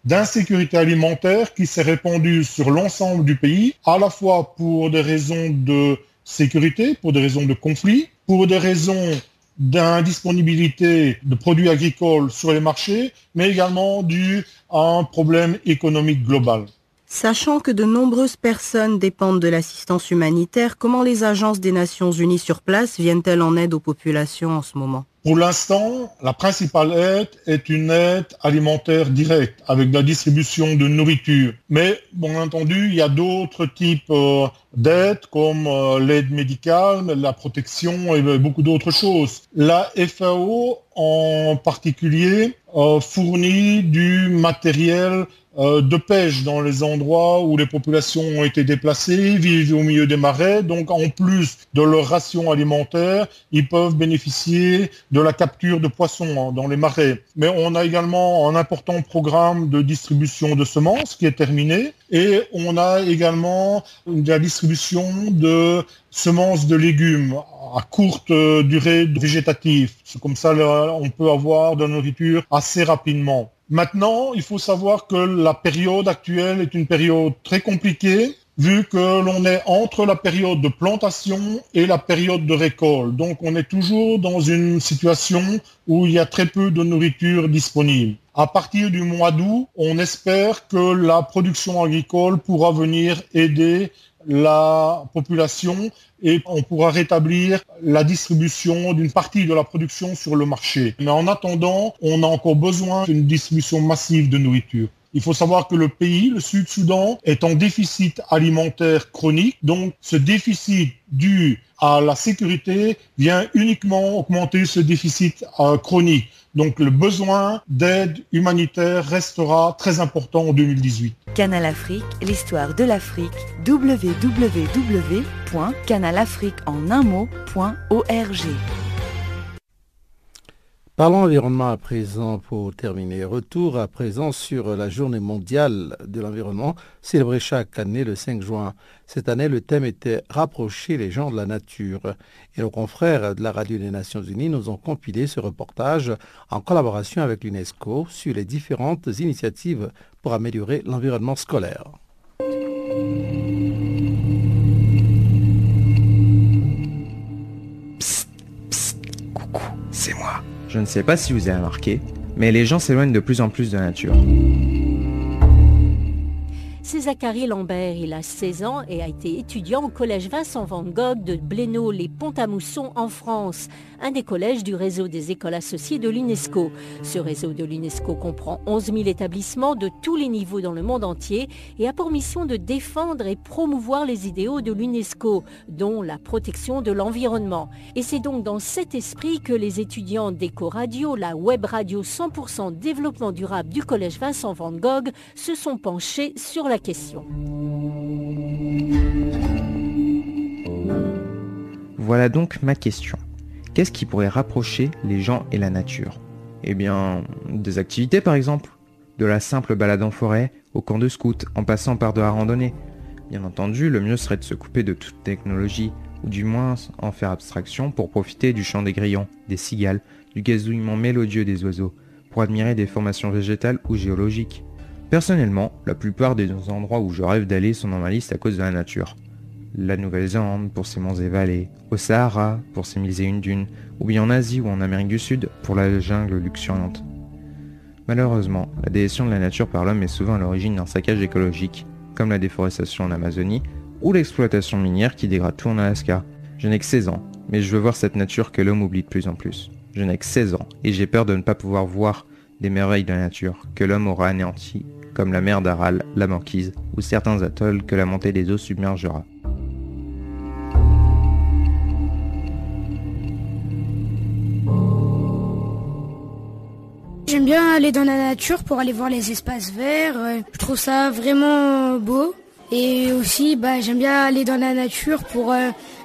d'insécurité alimentaire qui s'est répandue sur l'ensemble du pays, à la fois pour des raisons de sécurité, pour des raisons de conflit, pour des raisons d'indisponibilité de produits agricoles sur les marchés, mais également dû à un problème économique global. Sachant que de nombreuses personnes dépendent de l'assistance humanitaire, comment les agences des Nations Unies sur place viennent-elles en aide aux populations en ce moment? Pour l'instant, la principale aide est une aide alimentaire directe avec la distribution de nourriture. Mais, bien entendu, il y a d'autres types euh, d'aides comme euh, l'aide médicale, la protection et beaucoup d'autres choses. La FAO en particulier euh, fournit du matériel euh, de pêche dans les endroits où les populations ont été déplacées, vivent au milieu des marais. Donc, en plus de leur ration alimentaire, ils peuvent bénéficier de la capture de poissons hein, dans les marais. Mais on a également un important programme de distribution de semences qui est terminé. Et on a également la distribution de semences de légumes à courte durée végétative. C'est comme ça on peut avoir de la nourriture assez rapidement. Maintenant, il faut savoir que la période actuelle est une période très compliquée vu que l'on est entre la période de plantation et la période de récolte. Donc on est toujours dans une situation où il y a très peu de nourriture disponible. À partir du mois d'août, on espère que la production agricole pourra venir aider la population et on pourra rétablir la distribution d'une partie de la production sur le marché. Mais en attendant, on a encore besoin d'une distribution massive de nourriture. Il faut savoir que le pays, le Sud-Soudan, est en déficit alimentaire chronique. Donc ce déficit dû à la sécurité vient uniquement augmenter ce déficit euh, chronique. Donc le besoin d'aide humanitaire restera très important en 2018. Canal Afrique, l'histoire de l'Afrique, www.canalafrique en un mot.org. Parlons environnement à présent pour terminer. Retour à présent sur la journée mondiale de l'environnement célébrée chaque année le 5 juin. Cette année, le thème était Rapprocher les gens de la nature. Et nos confrères de la Radio des Nations Unies nous ont compilé ce reportage en collaboration avec l'UNESCO sur les différentes initiatives pour améliorer l'environnement scolaire. Psst, psst, coucou, c'est moi. Je ne sais pas si vous avez remarqué, mais les gens s'éloignent de plus en plus de la nature. C'est Zachary Lambert, il a 16 ans et a été étudiant au collège Vincent Van Gogh de Blénaud, les Pont-à-Mousson en France, un des collèges du réseau des écoles associées de l'UNESCO. Ce réseau de l'UNESCO comprend 11 000 établissements de tous les niveaux dans le monde entier et a pour mission de défendre et promouvoir les idéaux de l'UNESCO, dont la protection de l'environnement. Et c'est donc dans cet esprit que les étudiants d'Eco Radio, la web radio 100% développement durable du collège Vincent Van Gogh, se sont penchés sur question. Voilà donc ma question. Qu'est-ce qui pourrait rapprocher les gens et la nature? Eh bien, des activités par exemple. De la simple balade en forêt au camp de scout en passant par de la randonnée. Bien entendu, le mieux serait de se couper de toute technologie, ou du moins en faire abstraction pour profiter du chant des grillons, des cigales, du gazouillement mélodieux des oiseaux, pour admirer des formations végétales ou géologiques. Personnellement, la plupart des endroits où je rêve d'aller sont dans ma liste à cause de la nature. La Nouvelle-Zélande pour ses monts et vallées, au Sahara pour ses mille et une dunes, ou bien en Asie ou en Amérique du Sud pour la jungle luxuriante. Malheureusement, la délaissation de la nature par l'homme est souvent à l'origine d'un saccage écologique, comme la déforestation en Amazonie ou l'exploitation minière qui dégrade tout en Alaska. Je n'ai que 16 ans, mais je veux voir cette nature que l'homme oublie de plus en plus. Je n'ai que 16 ans et j'ai peur de ne pas pouvoir voir des merveilles de la nature que l'homme aura anéanties comme la mer d'Aral, la banquise ou certains atolls que la montée des eaux submergera. J'aime bien aller dans la nature pour aller voir les espaces verts. Je trouve ça vraiment beau. Et aussi, bah, j'aime bien aller dans la nature pour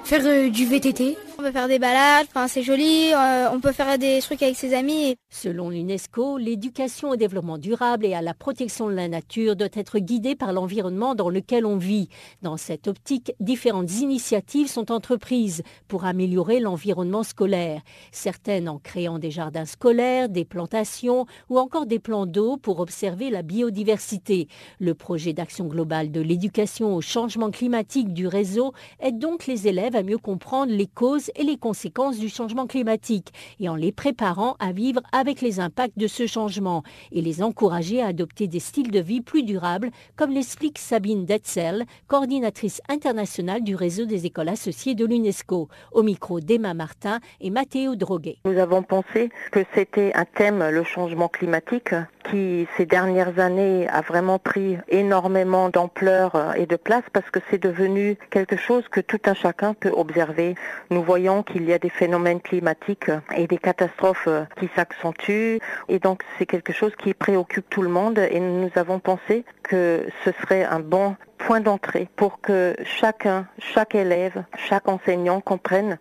faire du VTT. On peut faire des balades, enfin, c'est joli, euh, on peut faire des trucs avec ses amis. Selon l'UNESCO, l'éducation au développement durable et à la protection de la nature doit être guidée par l'environnement dans lequel on vit. Dans cette optique, différentes initiatives sont entreprises pour améliorer l'environnement scolaire. Certaines en créant des jardins scolaires, des plantations ou encore des plans d'eau pour observer la biodiversité. Le projet d'action globale de l'éducation au changement climatique du réseau aide donc les élèves à mieux comprendre les causes et les conséquences du changement climatique et en les préparant à vivre avec les impacts de ce changement et les encourager à adopter des styles de vie plus durables, comme l'explique Sabine Detzel, coordinatrice internationale du réseau des écoles associées de l'UNESCO, au micro d'Emma Martin et Matteo Droguet. Nous avons pensé que c'était un thème, le changement climatique, qui ces dernières années a vraiment pris énormément d'ampleur et de place parce que c'est devenu quelque chose que tout un chacun peut observer. Nous voyons qu'il y a des phénomènes climatiques et des catastrophes qui s'accentuent et donc c'est quelque chose qui préoccupe tout le monde. Et nous avons pensé que ce serait un bon point d'entrée pour que chacun, chaque élève, chaque enseignant comprenne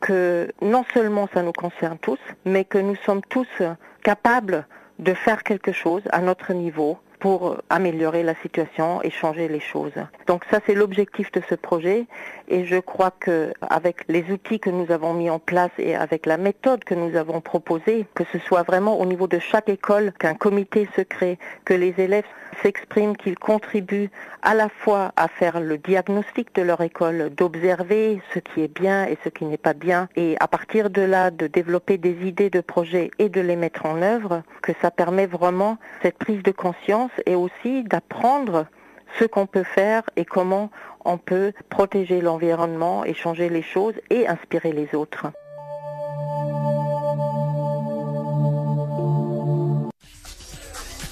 que non seulement ça nous concerne tous, mais que nous sommes tous capables de faire quelque chose à notre niveau pour améliorer la situation et changer les choses. Donc ça c'est l'objectif de ce projet et je crois que avec les outils que nous avons mis en place et avec la méthode que nous avons proposée, que ce soit vraiment au niveau de chaque école qu'un comité se crée, que les élèves s'expriment, qu'ils contribuent à la fois à faire le diagnostic de leur école, d'observer ce qui est bien et ce qui n'est pas bien, et à partir de là de développer des idées de projets et de les mettre en œuvre, que ça permet vraiment cette prise de conscience et aussi d'apprendre ce qu'on peut faire et comment on peut protéger l'environnement et changer les choses et inspirer les autres.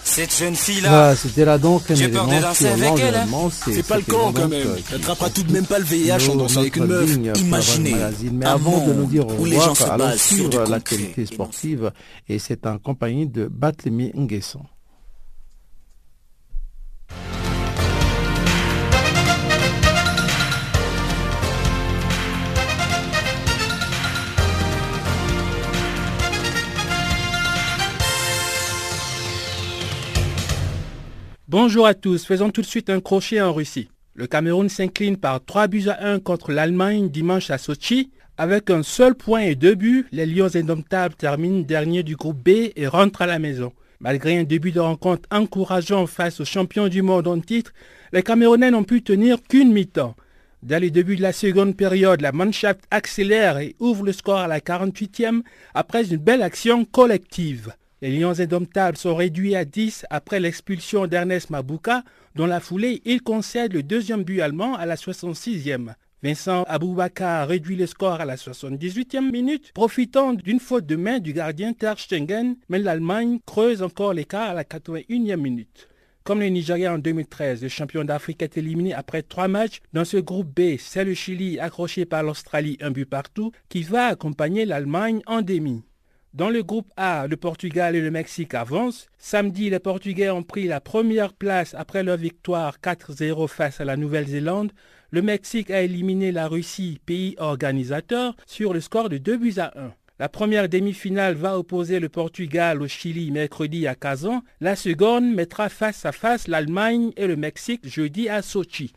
Cette jeune fille-là. Voilà, c'était là donc un J'ai peur de danser avec elle. hein. C'est pas le camp quand même. T'attraperas tout de même pas le VIH en dansant avec une meuf. Imaginez. Mais avant de nous dire au revoir, allons suivre l'actualité sportive et c'est en compagnie de Batlemi Nguesson. Bonjour à tous, faisons tout de suite un crochet en Russie. Le Cameroun s'incline par 3 buts à 1 contre l'Allemagne dimanche à Sochi. Avec un seul point et deux buts, les Lions indomptables terminent dernier du groupe B et rentrent à la maison. Malgré un début de rencontre encourageant face aux champions du monde en titre, les Camerounais n'ont pu tenir qu'une mi-temps. Dès le début de la seconde période, la Mannschaft accélère et ouvre le score à la 48e après une belle action collective. Les Lions indomptables sont réduits à 10 après l'expulsion d'Ernest Mabouka, dont la foulée, il concède le deuxième but allemand à la 66e. Vincent Aboubakar réduit le score à la 78e minute, profitant d'une faute de main du gardien Ter Stegen, mais l'Allemagne creuse encore l'écart à la 81e minute. Comme le Nigeria en 2013, le champion d'Afrique est éliminé après trois matchs. Dans ce groupe B, c'est le Chili accroché par l'Australie un but partout qui va accompagner l'Allemagne en demi. Dans le groupe A, le Portugal et le Mexique avancent. Samedi, les Portugais ont pris la première place après leur victoire 4-0 face à la Nouvelle-Zélande. Le Mexique a éliminé la Russie, pays organisateur, sur le score de 2 buts à 1. La première demi-finale va opposer le Portugal au Chili mercredi à Kazan. La seconde mettra face à face l'Allemagne et le Mexique jeudi à Sochi.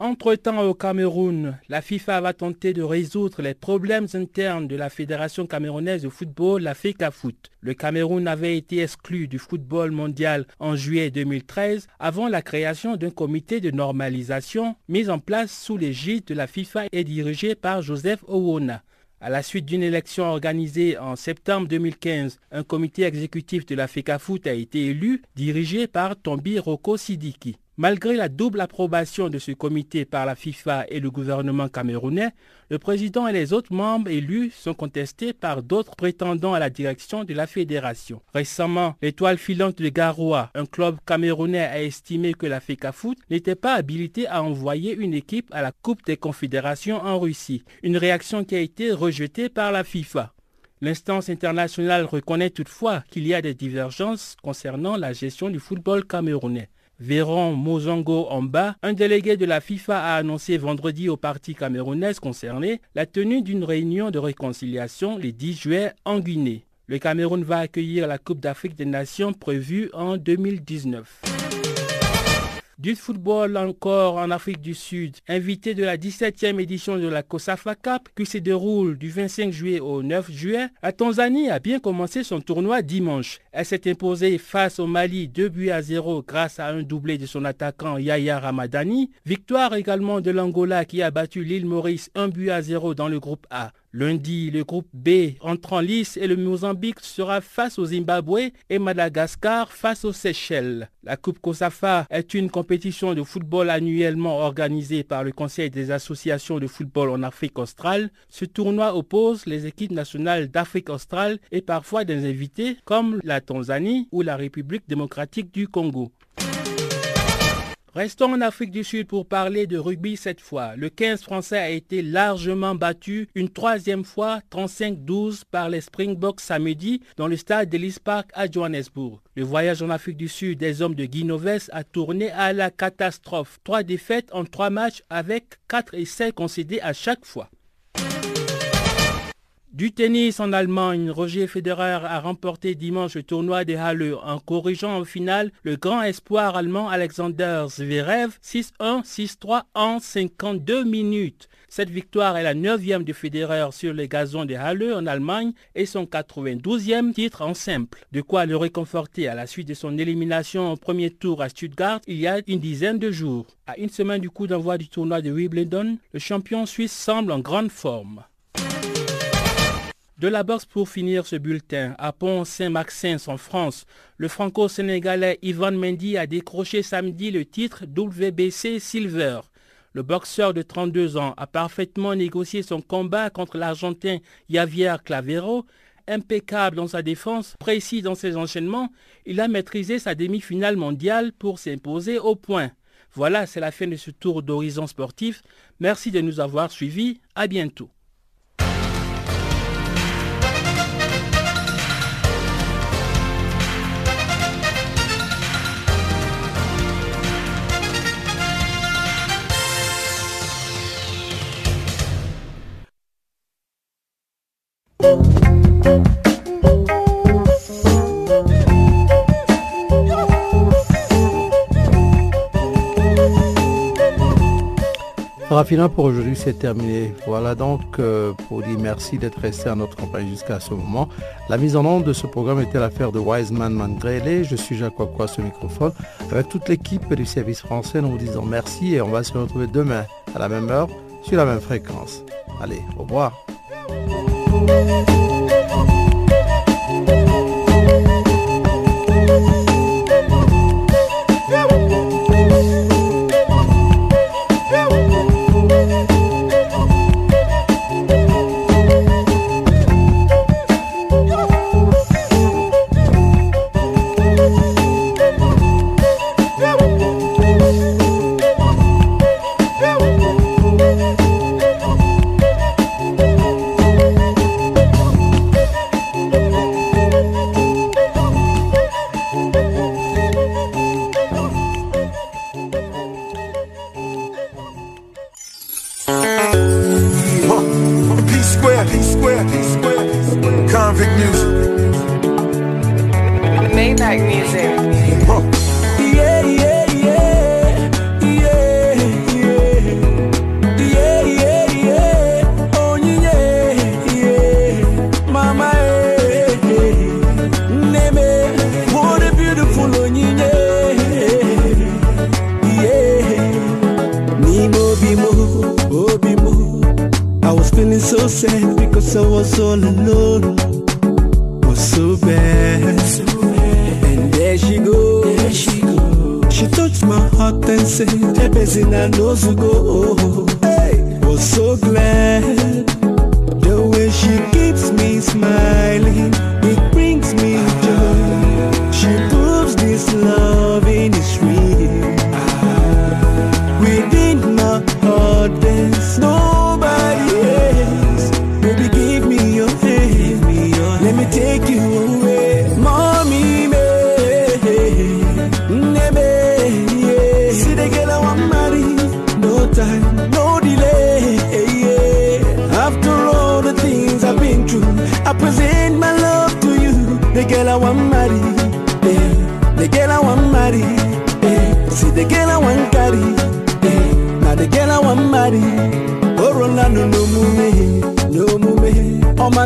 Entre-temps au Cameroun, la FIFA va tenter de résoudre les problèmes internes de la Fédération camerounaise de football, la FECAFOOT. Le Cameroun avait été exclu du football mondial en juillet 2013 avant la création d'un comité de normalisation mis en place sous l'égide de la FIFA et dirigé par Joseph Owona. À la suite d'une élection organisée en septembre 2015, un comité exécutif de la FECAFOOT a été élu, dirigé par Tombi Roko Sidiki. Malgré la double approbation de ce comité par la FIFA et le gouvernement camerounais, le président et les autres membres élus sont contestés par d'autres prétendants à la direction de la fédération. Récemment, l'étoile filante de Garoua, un club camerounais, a estimé que la FECAFOOT n'était pas habilitée à envoyer une équipe à la Coupe des Confédérations en Russie, une réaction qui a été rejetée par la FIFA. L'instance internationale reconnaît toutefois qu'il y a des divergences concernant la gestion du football camerounais. Véron Mozongo Amba, un délégué de la FIFA a annoncé vendredi aux partis camerounaises concernées la tenue d'une réunion de réconciliation le 10 juillet en Guinée. Le Cameroun va accueillir la Coupe d'Afrique des Nations prévue en 2019. Du football encore en Afrique du Sud, invité de la 17e édition de la COSAFA Cup qui se déroule du 25 juillet au 9 juillet, la Tanzanie a bien commencé son tournoi dimanche. Elle s'est imposée face au Mali 2 buts à 0 grâce à un doublé de son attaquant Yaya Ramadani. Victoire également de l'Angola qui a battu l'île Maurice 1 but à 0 dans le groupe A. Lundi, le groupe B entre en lice et le Mozambique sera face au Zimbabwe et Madagascar face aux Seychelles. La Coupe COSAFA est une compétition de football annuellement organisée par le Conseil des associations de football en Afrique australe. Ce tournoi oppose les équipes nationales d'Afrique australe et parfois des invités comme la Tanzanie ou la République démocratique du Congo. Restons en Afrique du Sud pour parler de rugby cette fois. Le 15 français a été largement battu une troisième fois 35-12 par les Springboks samedi dans le stade d'Ellis Park à Johannesburg. Le voyage en Afrique du Sud des hommes de Guinoves a tourné à la catastrophe. Trois défaites en trois matchs avec quatre essais concédés à chaque fois. Du tennis en Allemagne, Roger Federer a remporté dimanche le tournoi des Halle en corrigeant au final le grand espoir allemand Alexander Zverev 6-1, 6-3 en 52 minutes. Cette victoire est la neuvième de Federer sur les gazons des Halle en Allemagne et son 92e titre en simple. De quoi le réconforter à la suite de son élimination au premier tour à Stuttgart il y a une dizaine de jours. À une semaine du coup d'envoi du tournoi de Wimbledon, le champion suisse semble en grande forme. De la boxe pour finir ce bulletin, à Pont-Saint-Maxence en France, le franco-sénégalais Ivan Mendy a décroché samedi le titre WBC Silver. Le boxeur de 32 ans a parfaitement négocié son combat contre l'Argentin Javier Clavero. Impeccable dans sa défense, précis dans ses enchaînements, il a maîtrisé sa demi-finale mondiale pour s'imposer au point. Voilà, c'est la fin de ce tour d'horizon sportif. Merci de nous avoir suivis. À bientôt. Rafina pour aujourd'hui c'est terminé. Voilà donc euh, pour dire merci d'être resté à notre compagnie jusqu'à ce moment. La mise en onde de ce programme était l'affaire de Wiseman Mandrele. Je suis Jacques Aqua, ce microphone. Avec toute l'équipe du service français, nous vous disons merci et on va se retrouver demain à la même heure sur la même fréquence. Allez, au revoir. Música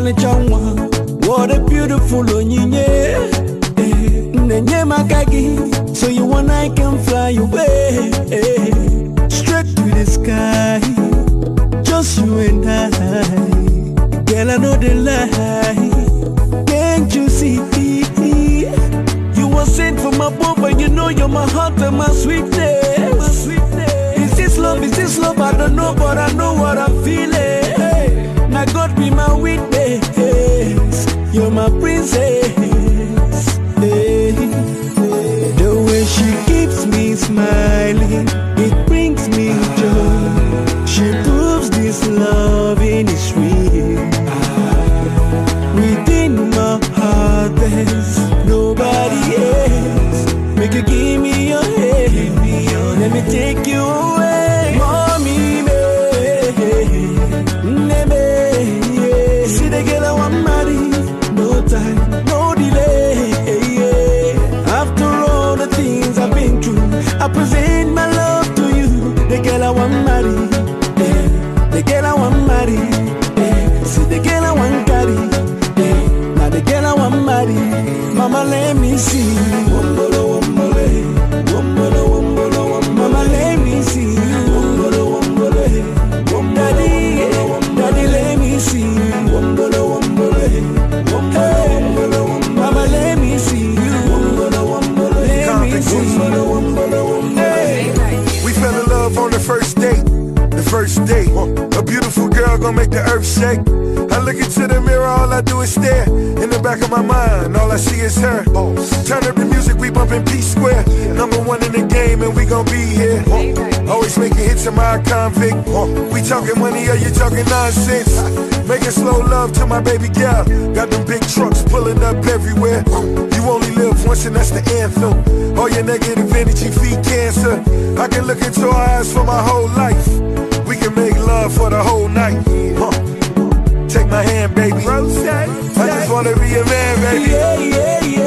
ọmalịcha nwa what a beautiful onyinye eh, na-enye m aka so you want I can fly away eh, straight to the sky just you and I girl I know the lie can't you see you were sent for my boy, but you know you're my heart and my sweetness Is this love? Is this love? I don't know, but I know what I'm feeling. Hey. Now God be my witness. You're my princess. Hey. The way she keeps me smiling, it brings me joy. She all I do is stare in the back of my mind. All I see is her. Turn up the music, we bumpin' P Square. Number one in the game, and we gon' be here. Always making hits in my convict. We talking money, or you talking nonsense? Making slow love to my baby gal. Got them big trucks pulling up everywhere. You only live once, and that's the anthem. All your negative energy feed cancer. I can look into her eyes for my whole life. We can make love for the whole night. Huh. Take my hand, baby. I just wanna be a man, baby. Yeah, yeah, yeah.